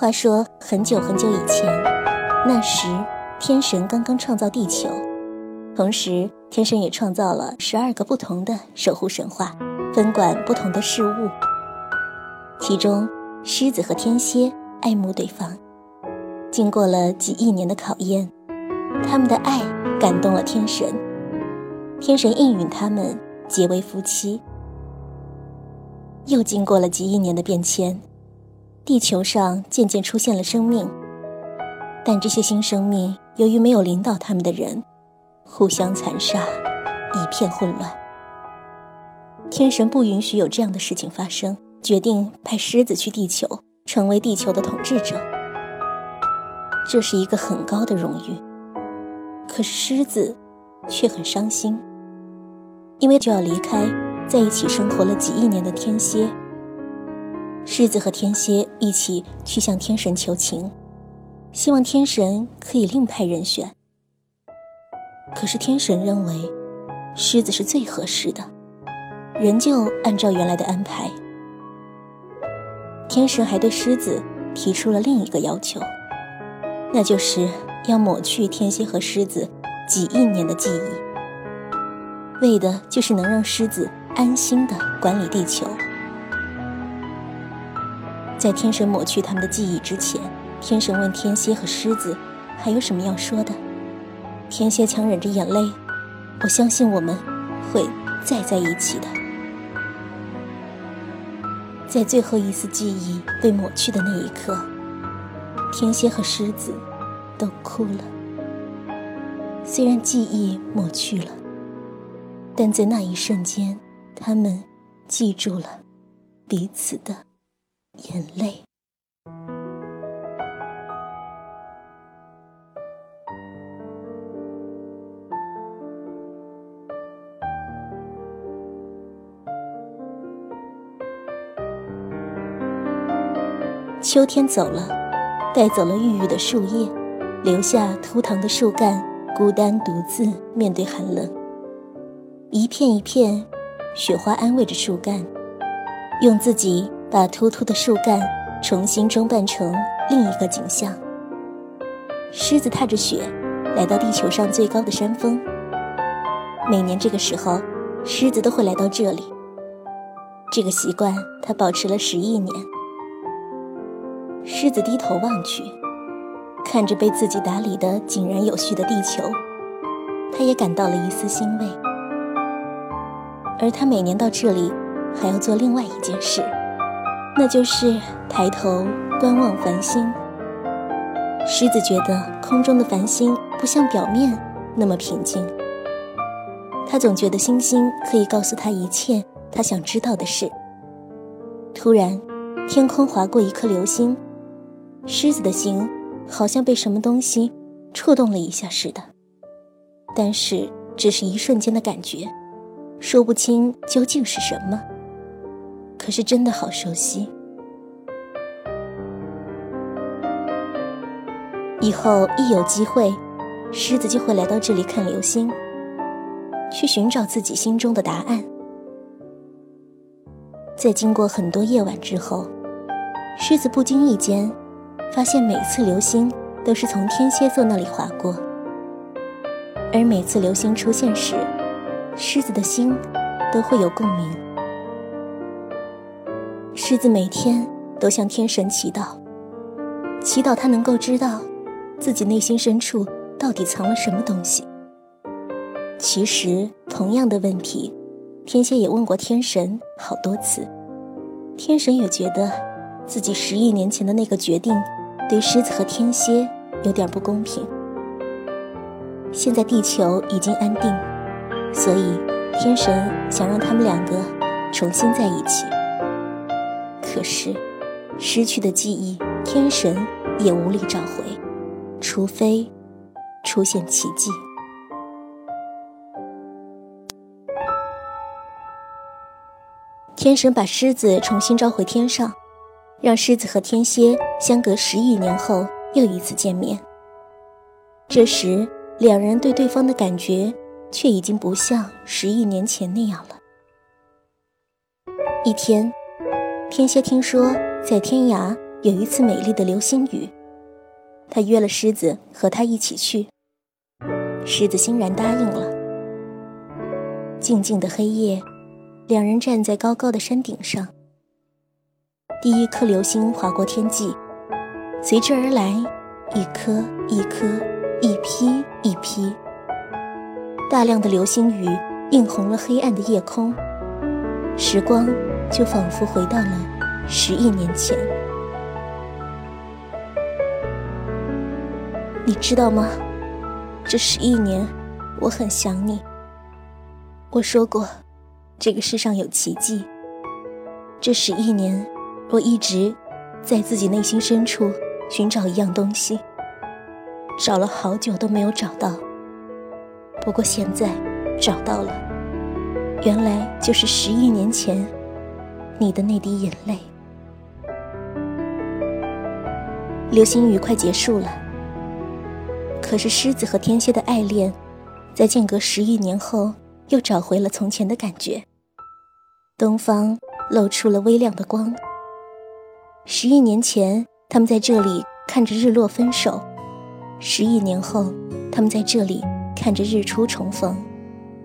话说很久很久以前，那时天神刚刚创造地球，同时天神也创造了十二个不同的守护神话，分管不同的事物。其中，狮子和天蝎爱慕对方，经过了几亿年的考验，他们的爱感动了天神，天神应允他们结为夫妻。又经过了几亿年的变迁。地球上渐渐出现了生命，但这些新生命由于没有领导他们的人，互相残杀，一片混乱。天神不允许有这样的事情发生，决定派狮子去地球，成为地球的统治者。这是一个很高的荣誉，可是狮子却很伤心，因为就要离开在一起生活了几亿年的天蝎。狮子和天蝎一起去向天神求情，希望天神可以另派人选。可是天神认为，狮子是最合适的，仍旧按照原来的安排。天神还对狮子提出了另一个要求，那就是要抹去天蝎和狮子几亿年的记忆，为的就是能让狮子安心的管理地球。在天神抹去他们的记忆之前，天神问天蝎和狮子：“还有什么要说的？”天蝎强忍着眼泪：“我相信我们会再在一起的。”在最后一丝记忆被抹去的那一刻，天蝎和狮子都哭了。虽然记忆抹去了，但在那一瞬间，他们记住了彼此的。眼泪。秋天走了，带走了郁郁的树叶，留下枯藤的树干，孤单独自面对寒冷。一片一片雪花安慰着树干，用自己。把秃秃的树干重新装扮成另一个景象。狮子踏着雪来到地球上最高的山峰。每年这个时候，狮子都会来到这里。这个习惯它保持了十亿年。狮子低头望去，看着被自己打理得井然有序的地球，他也感到了一丝欣慰。而他每年到这里，还要做另外一件事。那就是抬头观望繁星。狮子觉得空中的繁星不像表面那么平静，他总觉得星星可以告诉他一切他想知道的事。突然，天空划过一颗流星，狮子的心好像被什么东西触动了一下似的，但是只是一瞬间的感觉，说不清究竟是什么。可是真的好熟悉。以后一有机会，狮子就会来到这里看流星，去寻找自己心中的答案。在经过很多夜晚之后，狮子不经意间发现，每次流星都是从天蝎座那里划过，而每次流星出现时，狮子的心都会有共鸣。狮子每天都向天神祈祷，祈祷他能够知道自己内心深处到底藏了什么东西。其实，同样的问题，天蝎也问过天神好多次，天神也觉得自己十亿年前的那个决定对狮子和天蝎有点不公平。现在地球已经安定，所以天神想让他们两个重新在一起。可是，失去的记忆，天神也无力找回，除非出现奇迹。天神把狮子重新召回天上，让狮子和天蝎相隔十亿年后又一次见面。这时，两人对对方的感觉却已经不像十亿年前那样了。一天。天蝎听说，在天涯有一次美丽的流星雨，他约了狮子和他一起去。狮子欣然答应了。静静的黑夜，两人站在高高的山顶上。第一颗流星划过天际，随之而来，一颗一颗，一批一批，大量的流星雨映红了黑暗的夜空，时光就仿佛回到了十亿年前。你知道吗？这十亿年，我很想你。我说过，这个世上有奇迹。这十亿年。我一直在自己内心深处寻找一样东西，找了好久都没有找到。不过现在找到了，原来就是十亿年前你的那滴眼泪。流星雨快结束了，可是狮子和天蝎的爱恋，在间隔十亿年后又找回了从前的感觉。东方露出了微亮的光。十亿年前，他们在这里看着日落分手；十亿年后，他们在这里看着日出重逢。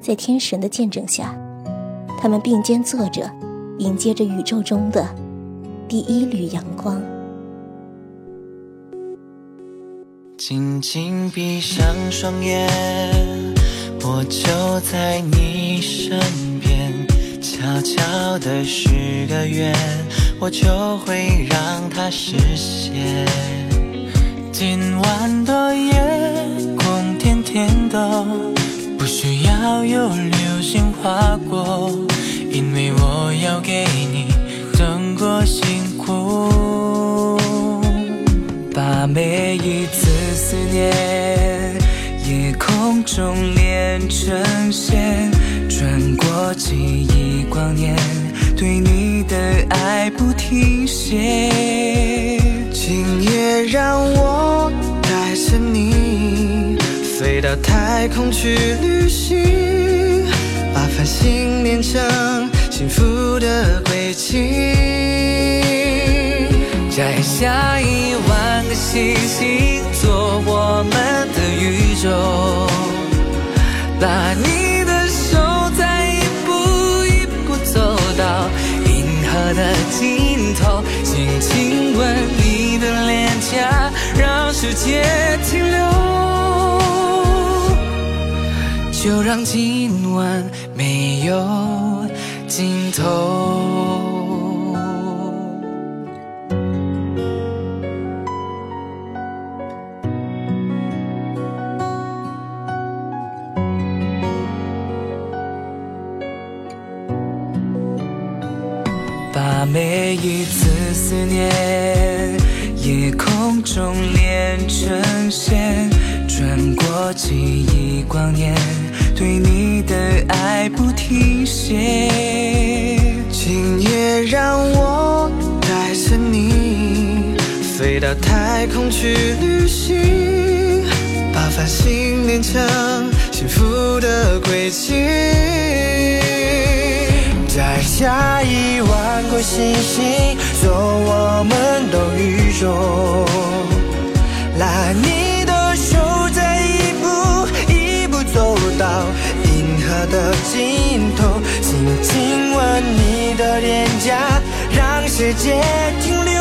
在天神的见证下，他们并肩坐着，迎接着宇宙中的第一缕阳光。静静闭上双眼，我就在你身边，悄悄地许个愿。我就会让它实现。今晚的夜空甜甜的，不需要有流星划过，因为我要给你等过辛苦。把每一次思念，夜空中连成线，穿过记忆光年。对你的爱不停歇，今夜让我带着你飞到太空去旅行，繁星连成幸福的轨迹，摘下一万个星星做我们的宇宙，把你。的手再一步一步走到银河的尽头，轻轻吻你的脸颊，让时间停留，就让今晚没有尽头。把每一次思念，夜空中连成线，穿过记忆光年，对你的爱不停歇。今夜让我带着你飞到太空去旅行，把繁星连成幸福的轨迹。摘下一万颗星星，做我们的宇宙。的尽头，请亲吻你的脸颊，让世界停留。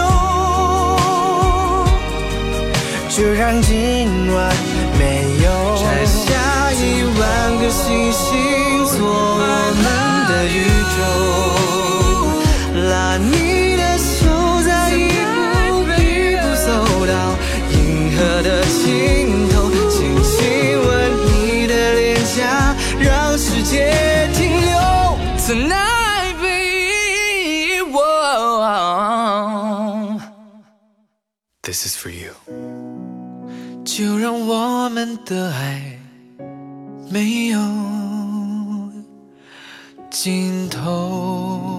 就让今晚没有摘下一万个星星，做我们。的宇宙，Tonight, baby, this is for you。就让我们的爱没有。尽头。